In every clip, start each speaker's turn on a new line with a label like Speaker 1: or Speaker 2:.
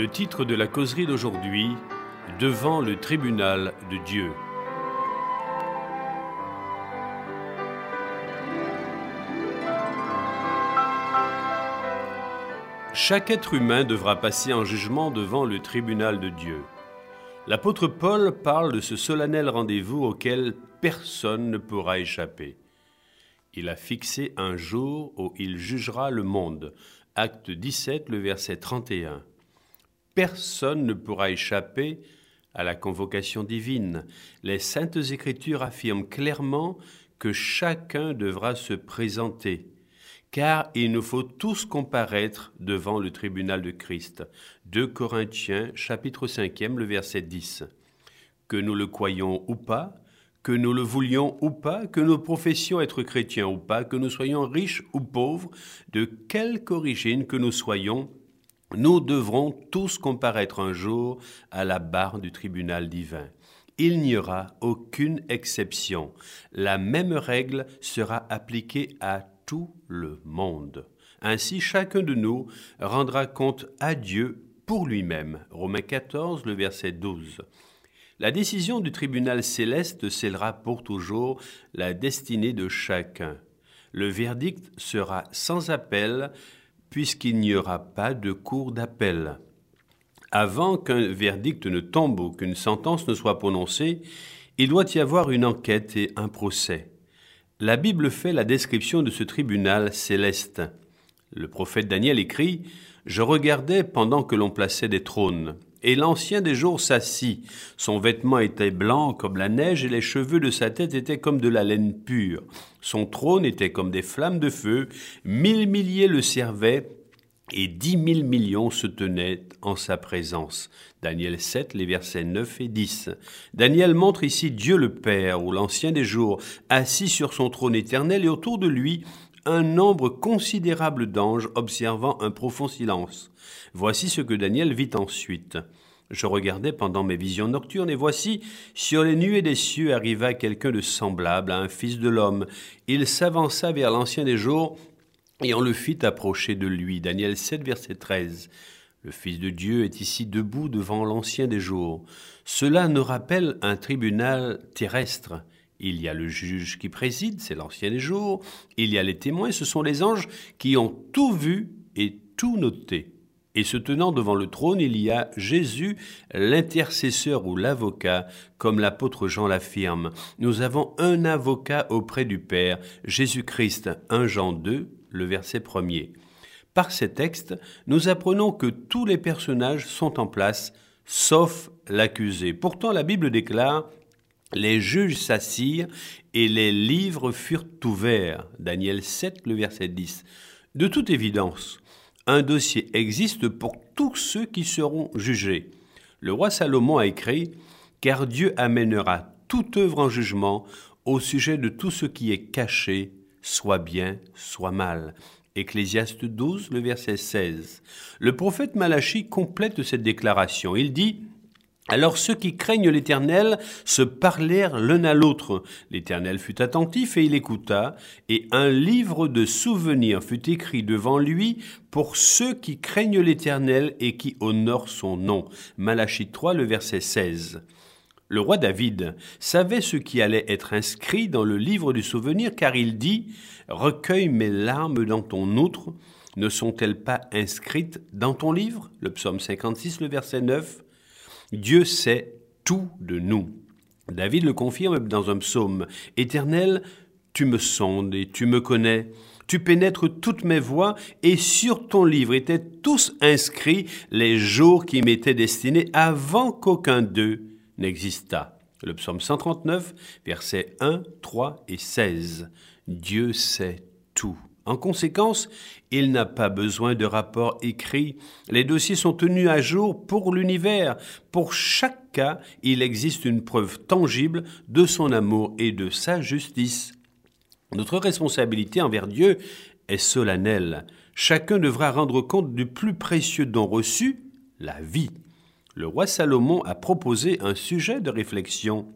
Speaker 1: Le titre de la causerie d'aujourd'hui, Devant le tribunal de Dieu. Chaque être humain devra passer en jugement devant le tribunal de Dieu. L'apôtre Paul parle de ce solennel rendez-vous auquel personne ne pourra échapper. Il a fixé un jour où il jugera le monde. Acte 17, le verset 31 personne ne pourra échapper à la convocation divine. Les saintes écritures affirment clairement que chacun devra se présenter, car il nous faut tous comparaître devant le tribunal de Christ. 2 Corinthiens chapitre 5 le verset 10. Que nous le croyions ou pas, que nous le voulions ou pas, que nous professions être chrétiens ou pas, que nous soyons riches ou pauvres, de quelque origine que nous soyons, nous devrons tous comparaître un jour à la barre du tribunal divin. Il n'y aura aucune exception. La même règle sera appliquée à tout le monde. Ainsi, chacun de nous rendra compte à Dieu pour lui-même. Romains 14, le verset 12. La décision du tribunal céleste scellera pour toujours la destinée de chacun. Le verdict sera sans appel puisqu'il n'y aura pas de cour d'appel. Avant qu'un verdict ne tombe ou qu'une sentence ne soit prononcée, il doit y avoir une enquête et un procès. La Bible fait la description de ce tribunal céleste. Le prophète Daniel écrit Je regardais pendant que l'on plaçait des trônes. Et l'ancien des jours s'assit. Son vêtement était blanc comme la neige et les cheveux de sa tête étaient comme de la laine pure. Son trône était comme des flammes de feu. Mille milliers le servaient et dix mille millions se tenaient en sa présence. Daniel 7, les versets 9 et 10. Daniel montre ici Dieu le Père, ou l'ancien des jours, assis sur son trône éternel et autour de lui un nombre considérable d'anges observant un profond silence. Voici ce que Daniel vit ensuite. Je regardais pendant mes visions nocturnes, et voici, sur les nuées des cieux arriva quelqu'un de semblable à un fils de l'homme. Il s'avança vers l'ancien des jours, et on le fit approcher de lui. Daniel 7, verset 13. Le Fils de Dieu est ici debout devant l'ancien des jours. Cela nous rappelle un tribunal terrestre. Il y a le juge qui préside, c'est l'ancien des jours. Il y a les témoins, ce sont les anges qui ont tout vu et tout noté. Et se tenant devant le trône, il y a Jésus, l'intercesseur ou l'avocat, comme l'apôtre Jean l'affirme. Nous avons un avocat auprès du Père, Jésus-Christ, 1 Jean 2, le verset premier. Par ces textes, nous apprenons que tous les personnages sont en place, sauf l'accusé. Pourtant, la Bible déclare les juges s'assirent et les livres furent ouverts. Daniel 7, le verset 10. De toute évidence, un dossier existe pour tous ceux qui seront jugés. Le roi Salomon a écrit Car Dieu amènera toute œuvre en jugement au sujet de tout ce qui est caché, soit bien, soit mal. Ecclésiaste 12, le verset 16. Le prophète Malachi complète cette déclaration. Il dit alors ceux qui craignent l'Éternel se parlèrent l'un à l'autre. L'Éternel fut attentif et il écouta, et un livre de souvenirs fut écrit devant lui pour ceux qui craignent l'Éternel et qui honorent son nom. Malachie 3, le verset 16. Le roi David savait ce qui allait être inscrit dans le livre du souvenir car il dit Recueille mes larmes dans ton outre, ne sont-elles pas inscrites dans ton livre Le psaume 56, le verset 9. Dieu sait tout de nous. David le confirme dans un psaume. Éternel, tu me sondes et tu me connais. Tu pénètres toutes mes voies et sur ton livre étaient tous inscrits les jours qui m'étaient destinés avant qu'aucun d'eux n'existât. Le psaume 139, versets 1, 3 et 16. Dieu sait tout. En conséquence, il n'a pas besoin de rapport écrit. Les dossiers sont tenus à jour pour l'univers. Pour chaque cas, il existe une preuve tangible de son amour et de sa justice. Notre responsabilité envers Dieu est solennelle. Chacun devra rendre compte du plus précieux don reçu, la vie. Le roi Salomon a proposé un sujet de réflexion.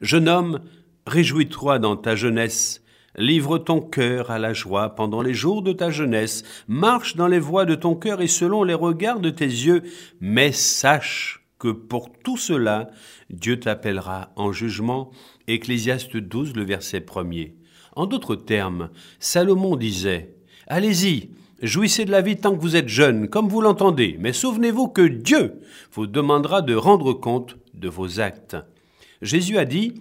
Speaker 1: Jeune homme, réjouis-toi dans ta jeunesse, Livre ton cœur à la joie pendant les jours de ta jeunesse, marche dans les voies de ton cœur et selon les regards de tes yeux, mais sache que pour tout cela, Dieu t'appellera en jugement. Ecclésiaste 12, le verset premier. En d'autres termes, Salomon disait, Allez-y, jouissez de la vie tant que vous êtes jeune, comme vous l'entendez, mais souvenez-vous que Dieu vous demandera de rendre compte de vos actes. Jésus a dit,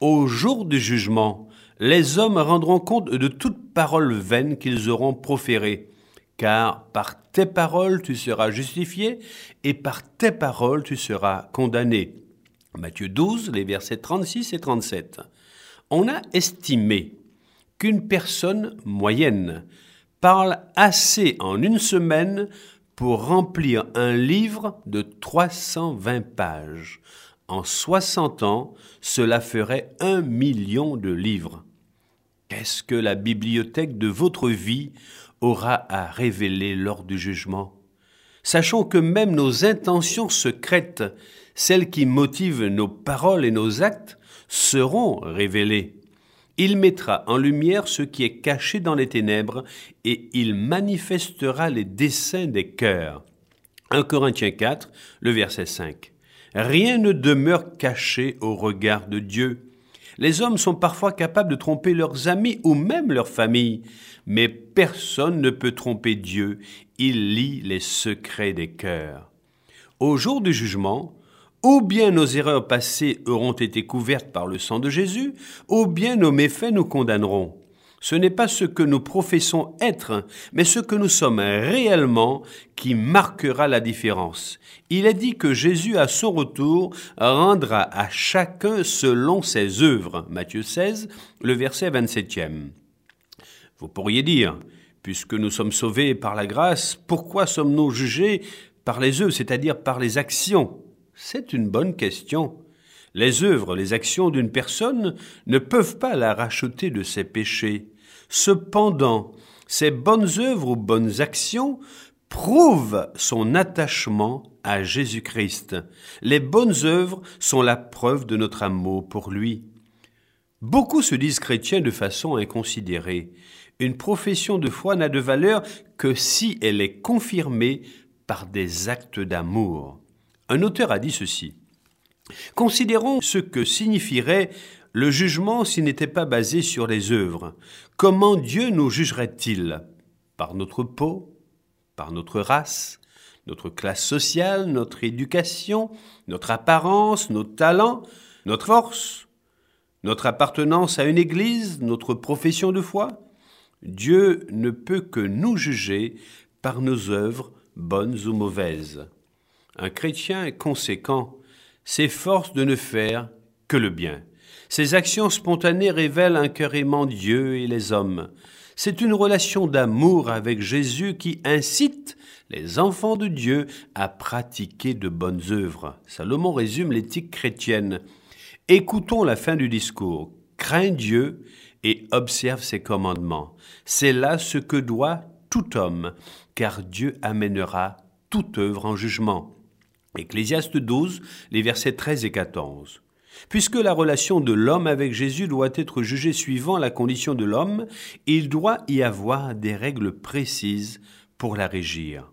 Speaker 1: Au jour du jugement, les hommes rendront compte de toute parole vaine qu'ils auront proférée, car par tes paroles tu seras justifié, et par tes paroles tu seras condamné. Matthieu 12, les versets 36 et 37. On a estimé qu'une personne moyenne parle assez en une semaine pour remplir un livre de 320 pages. En 60 ans, cela ferait un million de livres. Qu'est-ce que la bibliothèque de votre vie aura à révéler lors du jugement? Sachons que même nos intentions secrètes, celles qui motivent nos paroles et nos actes, seront révélées. Il mettra en lumière ce qui est caché dans les ténèbres et il manifestera les desseins des cœurs. 1 Corinthiens 4, le verset 5. Rien ne demeure caché au regard de Dieu. Les hommes sont parfois capables de tromper leurs amis ou même leur famille, mais personne ne peut tromper Dieu. Il lit les secrets des cœurs. Au jour du jugement, ou bien nos erreurs passées auront été couvertes par le sang de Jésus, ou bien nos méfaits nous condamneront. Ce n'est pas ce que nous professons être, mais ce que nous sommes réellement qui marquera la différence. Il est dit que Jésus, à son retour, rendra à chacun selon ses œuvres. Matthieu 16, le verset 27e. Vous pourriez dire, puisque nous sommes sauvés par la grâce, pourquoi sommes-nous jugés par les œuvres, c'est-à-dire par les actions? C'est une bonne question. Les œuvres, les actions d'une personne ne peuvent pas la racheter de ses péchés. Cependant, ces bonnes œuvres ou bonnes actions prouvent son attachement à Jésus-Christ. Les bonnes œuvres sont la preuve de notre amour pour lui. Beaucoup se disent chrétiens de façon inconsidérée. Une profession de foi n'a de valeur que si elle est confirmée par des actes d'amour. Un auteur a dit ceci. Considérons ce que signifierait le jugement s'il n'était pas basé sur les œuvres. Comment Dieu nous jugerait-il? Par notre peau Par notre race Notre classe sociale Notre éducation Notre apparence Nos talents Notre force Notre appartenance à une église Notre profession de foi? Dieu ne peut que nous juger par nos œuvres, bonnes ou mauvaises. Un chrétien conséquent s'efforce de ne faire que le bien. Ses actions spontanées révèlent un cœur aimant Dieu et les hommes. C'est une relation d'amour avec Jésus qui incite les enfants de Dieu à pratiquer de bonnes œuvres. Salomon résume l'éthique chrétienne. Écoutons la fin du discours. Crains Dieu et observe ses commandements. C'est là ce que doit tout homme, car Dieu amènera toute œuvre en jugement. Ecclésiaste 12, les versets 13 et 14. Puisque la relation de l'homme avec Jésus doit être jugée suivant la condition de l'homme, il doit y avoir des règles précises pour la régir.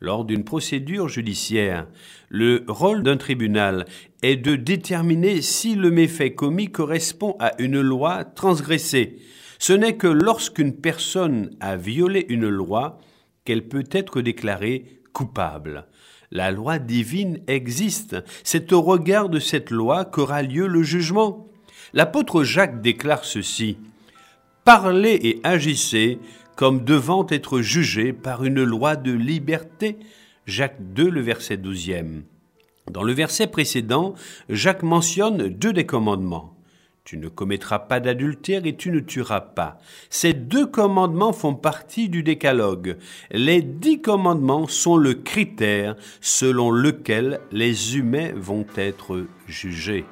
Speaker 1: Lors d'une procédure judiciaire, le rôle d'un tribunal est de déterminer si le méfait commis correspond à une loi transgressée. Ce n'est que lorsqu'une personne a violé une loi qu'elle peut être déclarée coupable. La loi divine existe. C'est au regard de cette loi qu'aura lieu le jugement. L'apôtre Jacques déclare ceci. Parlez et agissez comme devant être jugés par une loi de liberté. Jacques 2, le verset 12e. Dans le verset précédent, Jacques mentionne deux des commandements. Tu ne commettras pas d'adultère et tu ne tueras pas. Ces deux commandements font partie du décalogue. Les dix commandements sont le critère selon lequel les humains vont être jugés.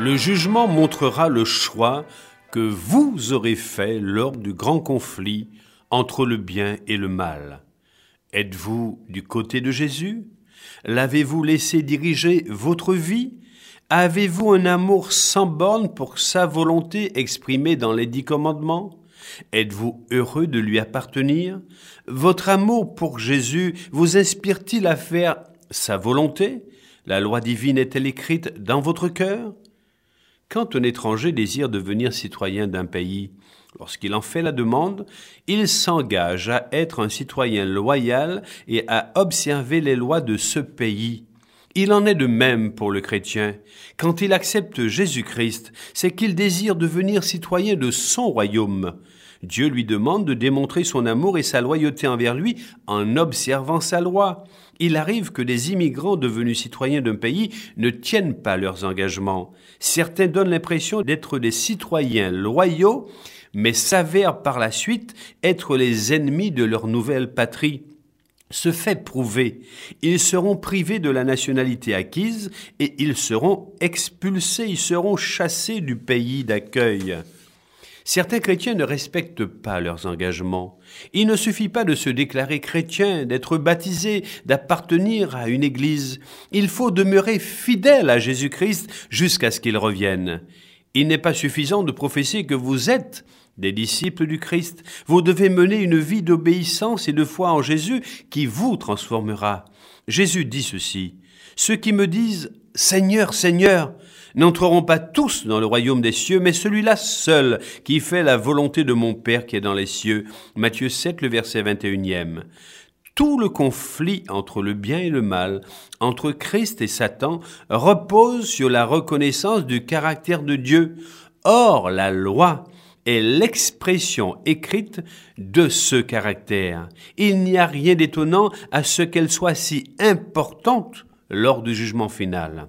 Speaker 1: Le jugement montrera le choix que vous aurez fait lors du grand conflit entre le bien et le mal. Êtes-vous du côté de Jésus? L'avez-vous laissé diriger votre vie? Avez-vous un amour sans borne pour sa volonté exprimée dans les dix commandements? Êtes-vous heureux de lui appartenir? Votre amour pour Jésus vous inspire-t-il à faire sa volonté? La loi divine est-elle écrite dans votre cœur? Quand un étranger désire devenir citoyen d'un pays, lorsqu'il en fait la demande, il s'engage à être un citoyen loyal et à observer les lois de ce pays. Il en est de même pour le chrétien. Quand il accepte Jésus-Christ, c'est qu'il désire devenir citoyen de son royaume. Dieu lui demande de démontrer son amour et sa loyauté envers lui en observant sa loi. Il arrive que des immigrants devenus citoyens d'un pays ne tiennent pas leurs engagements. Certains donnent l'impression d'être des citoyens loyaux, mais s'avèrent par la suite être les ennemis de leur nouvelle patrie. Ce fait prouvé, ils seront privés de la nationalité acquise et ils seront expulsés, ils seront chassés du pays d'accueil. Certains chrétiens ne respectent pas leurs engagements. Il ne suffit pas de se déclarer chrétien, d'être baptisé, d'appartenir à une église. Il faut demeurer fidèle à Jésus-Christ jusqu'à ce qu'il revienne. Il n'est pas suffisant de professer que vous êtes des disciples du Christ. Vous devez mener une vie d'obéissance et de foi en Jésus qui vous transformera. Jésus dit ceci. Ceux qui me disent Seigneur, Seigneur, n'entreront pas tous dans le royaume des cieux, mais celui-là seul qui fait la volonté de mon Père qui est dans les cieux. Matthieu 7, le verset 21e. Tout le conflit entre le bien et le mal, entre Christ et Satan, repose sur la reconnaissance du caractère de Dieu. Or, la loi est l'expression écrite de ce caractère. Il n'y a rien d'étonnant à ce qu'elle soit si importante lors du jugement final.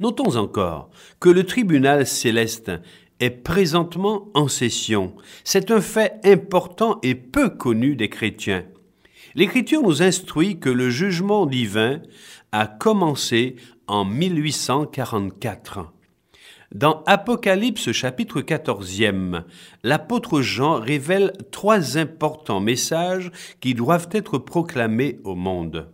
Speaker 1: Notons encore que le tribunal céleste est présentement en session. C'est un fait important et peu connu des chrétiens. L'Écriture nous instruit que le jugement divin a commencé en 1844. Dans Apocalypse chapitre 14, l'apôtre Jean révèle trois importants messages qui doivent être proclamés au monde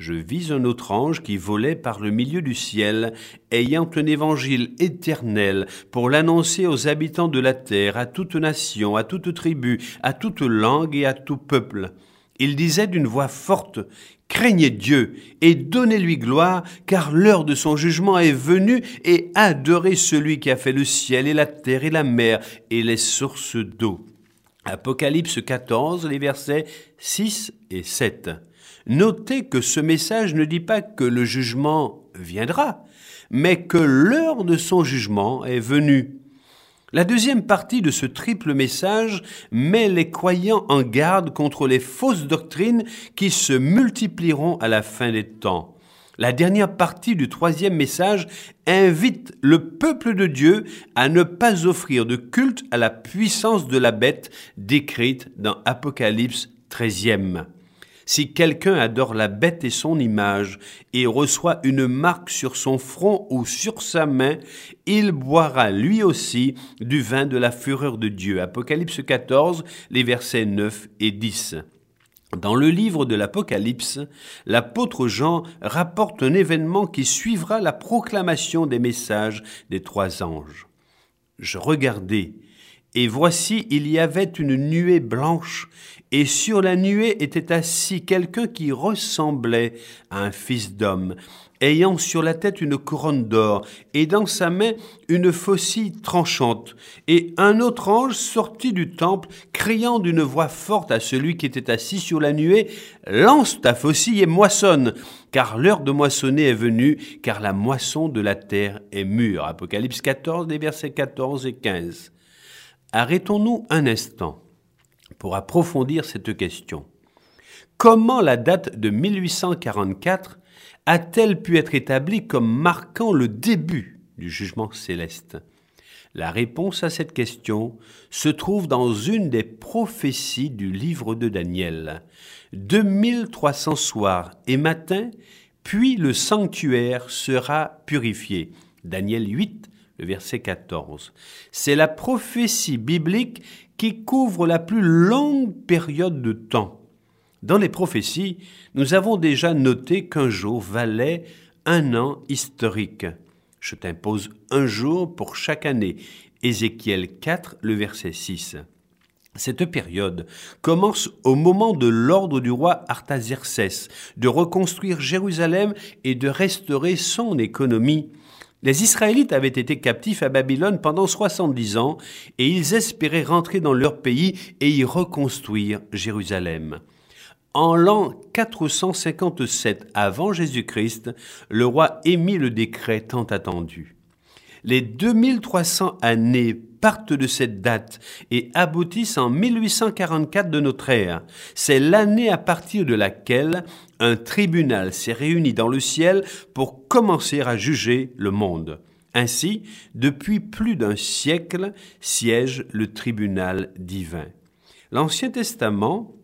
Speaker 1: je vis un autre ange qui volait par le milieu du ciel, ayant un évangile éternel pour l'annoncer aux habitants de la terre, à toute nation, à toute tribu, à toute langue et à tout peuple. Il disait d'une voix forte, Craignez Dieu et donnez-lui gloire, car l'heure de son jugement est venue, et adorez celui qui a fait le ciel et la terre et la mer et les sources d'eau. Apocalypse 14, les versets 6 et 7. Notez que ce message ne dit pas que le jugement viendra, mais que l'heure de son jugement est venue. La deuxième partie de ce triple message met les croyants en garde contre les fausses doctrines qui se multiplieront à la fin des temps. La dernière partie du troisième message invite le peuple de Dieu à ne pas offrir de culte à la puissance de la bête décrite dans Apocalypse 13e. Si quelqu'un adore la bête et son image et reçoit une marque sur son front ou sur sa main, il boira lui aussi du vin de la fureur de Dieu. Apocalypse 14, les versets 9 et 10. Dans le livre de l'Apocalypse, l'apôtre Jean rapporte un événement qui suivra la proclamation des messages des trois anges. Je regardais, et voici il y avait une nuée blanche, et sur la nuée était assis quelqu'un qui ressemblait à un fils d'homme, ayant sur la tête une couronne d'or, et dans sa main une faucille tranchante. Et un autre ange sortit du temple, criant d'une voix forte à celui qui était assis sur la nuée, Lance ta faucille et moissonne, car l'heure de moissonner est venue, car la moisson de la terre est mûre. Apocalypse 14, des versets 14 et 15. Arrêtons-nous un instant pour approfondir cette question. Comment la date de 1844 a-t-elle pu être établie comme marquant le début du jugement céleste? La réponse à cette question se trouve dans une des prophéties du livre de Daniel. 2300 soirs et matins, puis le sanctuaire sera purifié. Daniel 8, le verset 14. C'est la prophétie biblique qui couvre la plus longue période de temps. Dans les prophéties, nous avons déjà noté qu'un jour valait un an historique. Je t'impose un jour pour chaque année. Ézéchiel 4, le verset 6. Cette période commence au moment de l'ordre du roi Artaxerxès de reconstruire Jérusalem et de restaurer son économie. Les Israélites avaient été captifs à Babylone pendant 70 ans et ils espéraient rentrer dans leur pays et y reconstruire Jérusalem. En l'an 457 avant Jésus-Christ, le roi émit le décret tant attendu. Les 2300 années partent de cette date et aboutissent en 1844 de notre ère. C'est l'année à partir de laquelle un tribunal s'est réuni dans le ciel pour commencer à juger le monde. Ainsi, depuis plus d'un siècle siège le tribunal divin. L'Ancien Testament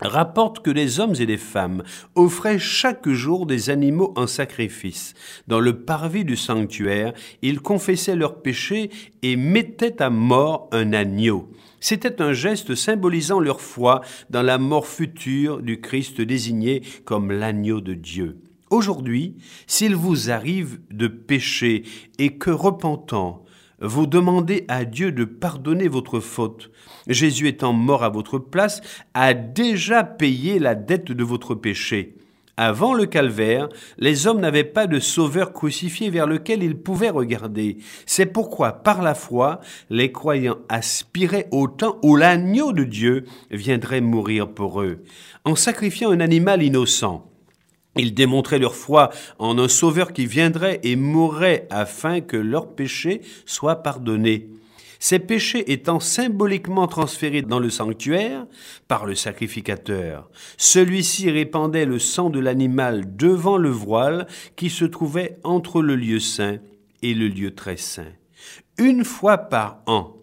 Speaker 1: rapporte que les hommes et les femmes offraient chaque jour des animaux en sacrifice. Dans le parvis du sanctuaire, ils confessaient leurs péchés et mettaient à mort un agneau. C'était un geste symbolisant leur foi dans la mort future du Christ désigné comme l'agneau de Dieu. Aujourd'hui, s'il vous arrive de pécher et que repentant, vous demandez à Dieu de pardonner votre faute. Jésus étant mort à votre place, a déjà payé la dette de votre péché. Avant le calvaire, les hommes n'avaient pas de sauveur crucifié vers lequel ils pouvaient regarder. C'est pourquoi, par la foi, les croyants aspiraient au temps où l'agneau de Dieu viendrait mourir pour eux, en sacrifiant un animal innocent. Ils démontraient leur foi en un Sauveur qui viendrait et mourrait afin que leurs péchés soient pardonnés. Ces péchés étant symboliquement transférés dans le sanctuaire par le sacrificateur, celui-ci répandait le sang de l'animal devant le voile qui se trouvait entre le lieu saint et le lieu très saint. Une fois par an,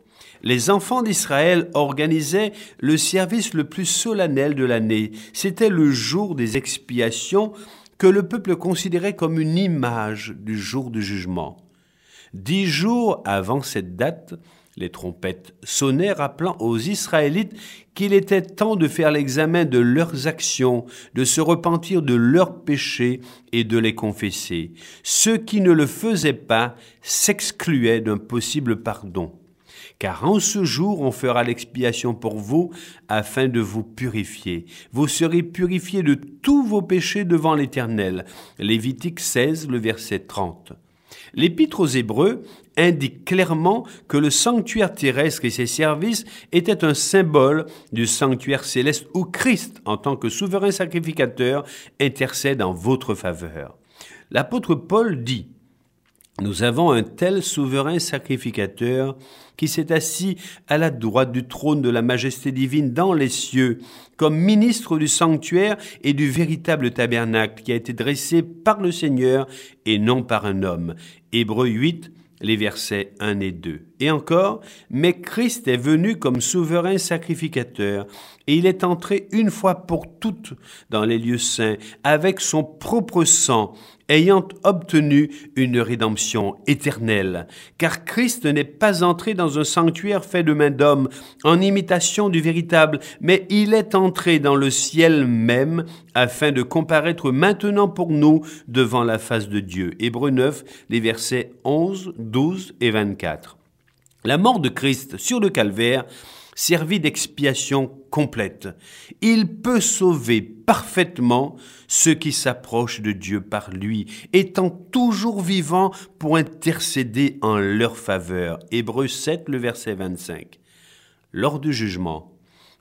Speaker 1: les enfants d'Israël organisaient le service le plus solennel de l'année. C'était le jour des expiations que le peuple considérait comme une image du jour du jugement. Dix jours avant cette date, les trompettes sonnaient rappelant aux Israélites qu'il était temps de faire l'examen de leurs actions, de se repentir de leurs péchés et de les confesser. Ceux qui ne le faisaient pas s'excluaient d'un possible pardon car en ce jour on fera l'expiation pour vous afin de vous purifier. Vous serez purifiés de tous vos péchés devant l'Éternel. Lévitique 16, le verset 30. L'Épître aux Hébreux indique clairement que le sanctuaire terrestre et ses services étaient un symbole du sanctuaire céleste où Christ, en tant que souverain sacrificateur, intercède en votre faveur. L'apôtre Paul dit nous avons un tel souverain sacrificateur qui s'est assis à la droite du trône de la majesté divine dans les cieux, comme ministre du sanctuaire et du véritable tabernacle qui a été dressé par le Seigneur et non par un homme. Hébreux 8, les versets 1 et 2. Et encore, mais Christ est venu comme souverain sacrificateur, et il est entré une fois pour toutes dans les lieux saints avec son propre sang, ayant obtenu une rédemption éternelle. Car Christ n'est pas entré dans un sanctuaire fait de main d'homme, en imitation du véritable, mais il est entré dans le ciel même, afin de comparaître maintenant pour nous devant la face de Dieu. Hébreu 9, les versets 11, 12 et 24. La mort de Christ sur le calvaire servi d'expiation complète. Il peut sauver parfaitement ceux qui s'approchent de Dieu par lui, étant toujours vivant pour intercéder en leur faveur. Hébreu 7, le verset 25. Lors du jugement,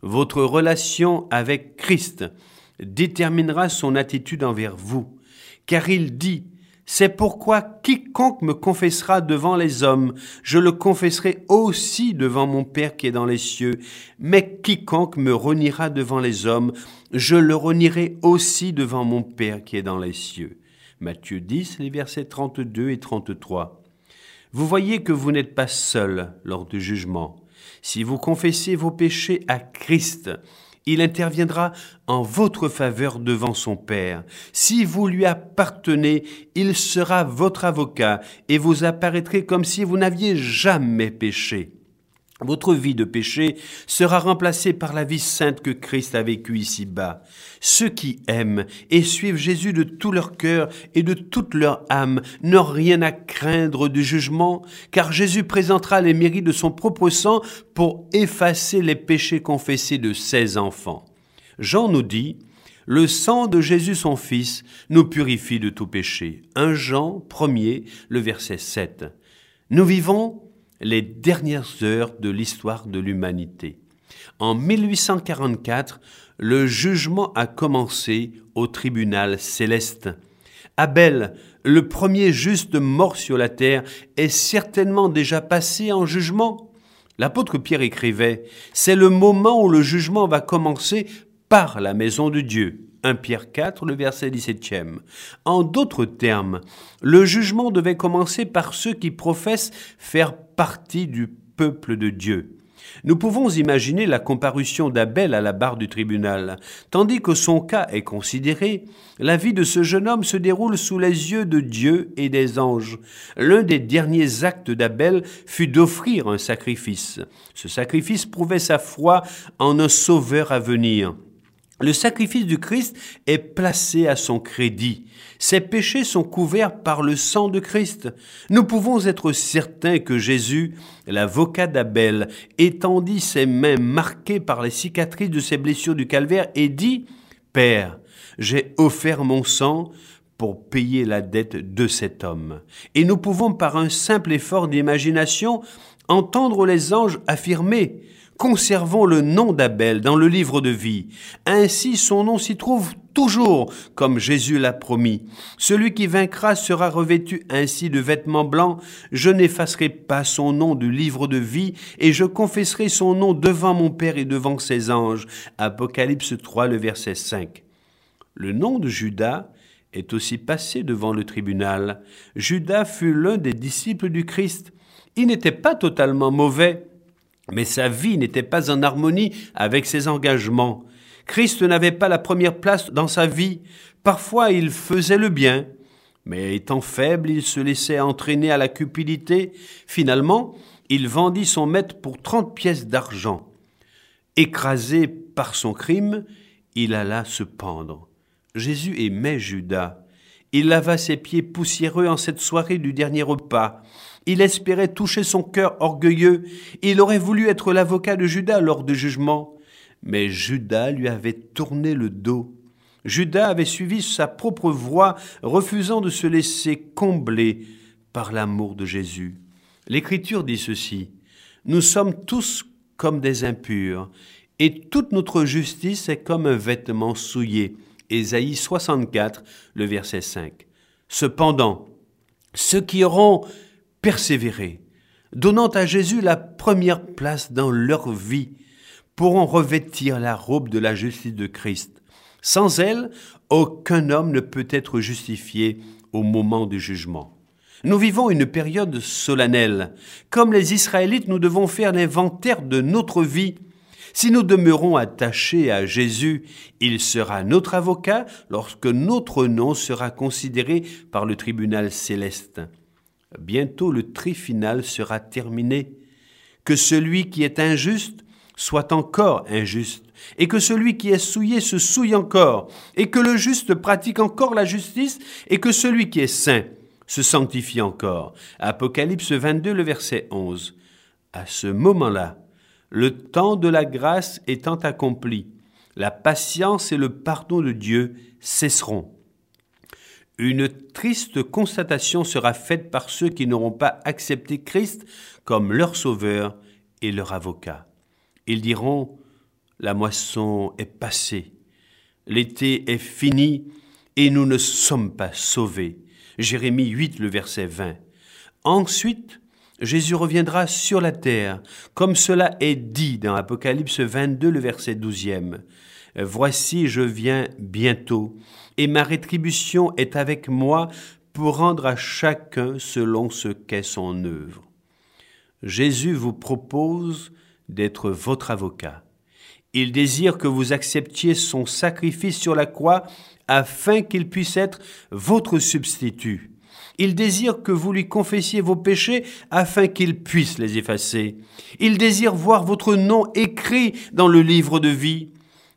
Speaker 1: votre relation avec Christ déterminera son attitude envers vous, car il dit c'est pourquoi quiconque me confessera devant les hommes, je le confesserai aussi devant mon Père qui est dans les cieux. Mais quiconque me reniera devant les hommes, je le renierai aussi devant mon Père qui est dans les cieux. Matthieu 10, les versets 32 et 33. Vous voyez que vous n'êtes pas seul lors du jugement. Si vous confessez vos péchés à Christ, Il interviendra en votre faveur devant son Père. Si vous lui appartenez, il sera votre avocat et vous apparaîtrez comme si vous n'aviez jamais péché. Votre vie de péché sera remplacée par la vie sainte que Christ a vécue ici-bas. Ceux qui aiment et suivent Jésus de tout leur cœur et de toute leur âme n'ont rien à craindre du jugement, car Jésus présentera les mérites de son propre sang pour effacer les péchés confessés de ses enfants. Jean nous dit, le sang de Jésus son Fils nous purifie de tout péché. 1 Jean 1er, le verset 7. Nous vivons les dernières heures de l'histoire de l'humanité. En 1844, le jugement a commencé au tribunal céleste. Abel, le premier juste mort sur la terre, est certainement déjà passé en jugement. L'apôtre Pierre écrivait, C'est le moment où le jugement va commencer par la maison de Dieu. 1 Pierre 4, le verset 17e. En d'autres termes, le jugement devait commencer par ceux qui professent faire partie du peuple de Dieu. Nous pouvons imaginer la comparution d'Abel à la barre du tribunal. Tandis que son cas est considéré, la vie de ce jeune homme se déroule sous les yeux de Dieu et des anges. L'un des derniers actes d'Abel fut d'offrir un sacrifice. Ce sacrifice prouvait sa foi en un sauveur à venir. Le sacrifice du Christ est placé à son crédit. Ses péchés sont couverts par le sang de Christ. Nous pouvons être certains que Jésus, l'avocat d'Abel, étendit ses mains marquées par les cicatrices de ses blessures du calvaire et dit, Père, j'ai offert mon sang pour payer la dette de cet homme. Et nous pouvons par un simple effort d'imagination entendre les anges affirmer Conservons le nom d'Abel dans le livre de vie. Ainsi son nom s'y trouve toujours, comme Jésus l'a promis. Celui qui vaincra sera revêtu ainsi de vêtements blancs. Je n'effacerai pas son nom du livre de vie, et je confesserai son nom devant mon Père et devant ses anges. Apocalypse 3, le verset 5. Le nom de Judas est aussi passé devant le tribunal. Judas fut l'un des disciples du Christ. Il n'était pas totalement mauvais, mais sa vie n'était pas en harmonie avec ses engagements. Christ n'avait pas la première place dans sa vie. Parfois il faisait le bien, mais étant faible, il se laissait entraîner à la cupidité. Finalement, il vendit son maître pour trente pièces d'argent. Écrasé par son crime, il alla se pendre. Jésus aimait Judas. Il lava ses pieds poussiéreux en cette soirée du dernier repas. Il espérait toucher son cœur orgueilleux. Il aurait voulu être l'avocat de Judas lors du jugement. Mais Judas lui avait tourné le dos. Judas avait suivi sa propre voie, refusant de se laisser combler par l'amour de Jésus. L'Écriture dit ceci. Nous sommes tous comme des impurs, et toute notre justice est comme un vêtement souillé. Ésaïe 64, le verset 5. Cependant, ceux qui auront persévérer, donnant à Jésus la première place dans leur vie, pourront revêtir la robe de la justice de Christ. Sans elle, aucun homme ne peut être justifié au moment du jugement. Nous vivons une période solennelle. Comme les Israélites, nous devons faire l'inventaire de notre vie. Si nous demeurons attachés à Jésus, il sera notre avocat lorsque notre nom sera considéré par le tribunal céleste. Bientôt le tri final sera terminé. Que celui qui est injuste soit encore injuste, et que celui qui est souillé se souille encore, et que le juste pratique encore la justice, et que celui qui est saint se sanctifie encore. Apocalypse 22, le verset 11. À ce moment-là, le temps de la grâce étant accompli, la patience et le pardon de Dieu cesseront une triste constatation sera faite par ceux qui n'auront pas accepté Christ comme leur sauveur et leur avocat. Ils diront, la moisson est passée, l'été est fini et nous ne sommes pas sauvés. Jérémie 8, le verset 20. Ensuite, Jésus reviendra sur la terre, comme cela est dit dans Apocalypse 22, le verset 12e. Voici, je viens bientôt, et ma rétribution est avec moi pour rendre à chacun selon ce qu'est son œuvre. Jésus vous propose d'être votre avocat. Il désire que vous acceptiez son sacrifice sur la croix afin qu'il puisse être votre substitut. Il désire que vous lui confessiez vos péchés afin qu'il puisse les effacer. Il désire voir votre nom écrit dans le livre de vie.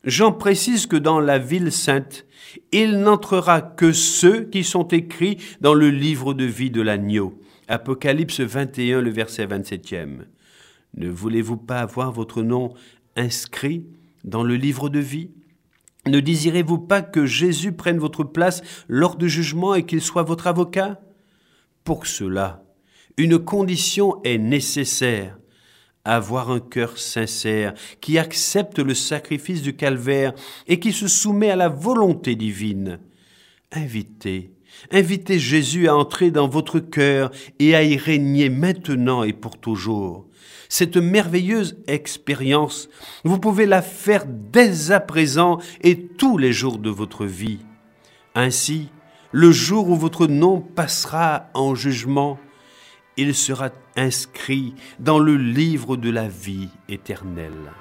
Speaker 1: Jean précise que dans la ville sainte, il n'entrera que ceux qui sont écrits dans le livre de vie de l'agneau. Apocalypse 21, le verset 27e. Ne voulez-vous pas avoir votre nom inscrit dans le livre de vie? Ne désirez-vous pas que Jésus prenne votre place lors du jugement et qu'il soit votre avocat? Pour cela, une condition est nécessaire avoir un cœur sincère, qui accepte le sacrifice du calvaire et qui se soumet à la volonté divine. Invitez, invitez Jésus à entrer dans votre cœur et à y régner maintenant et pour toujours. Cette merveilleuse expérience, vous pouvez la faire dès à présent et tous les jours de votre vie. Ainsi, le jour où votre nom passera en jugement, il sera inscrit dans le livre de la vie éternelle.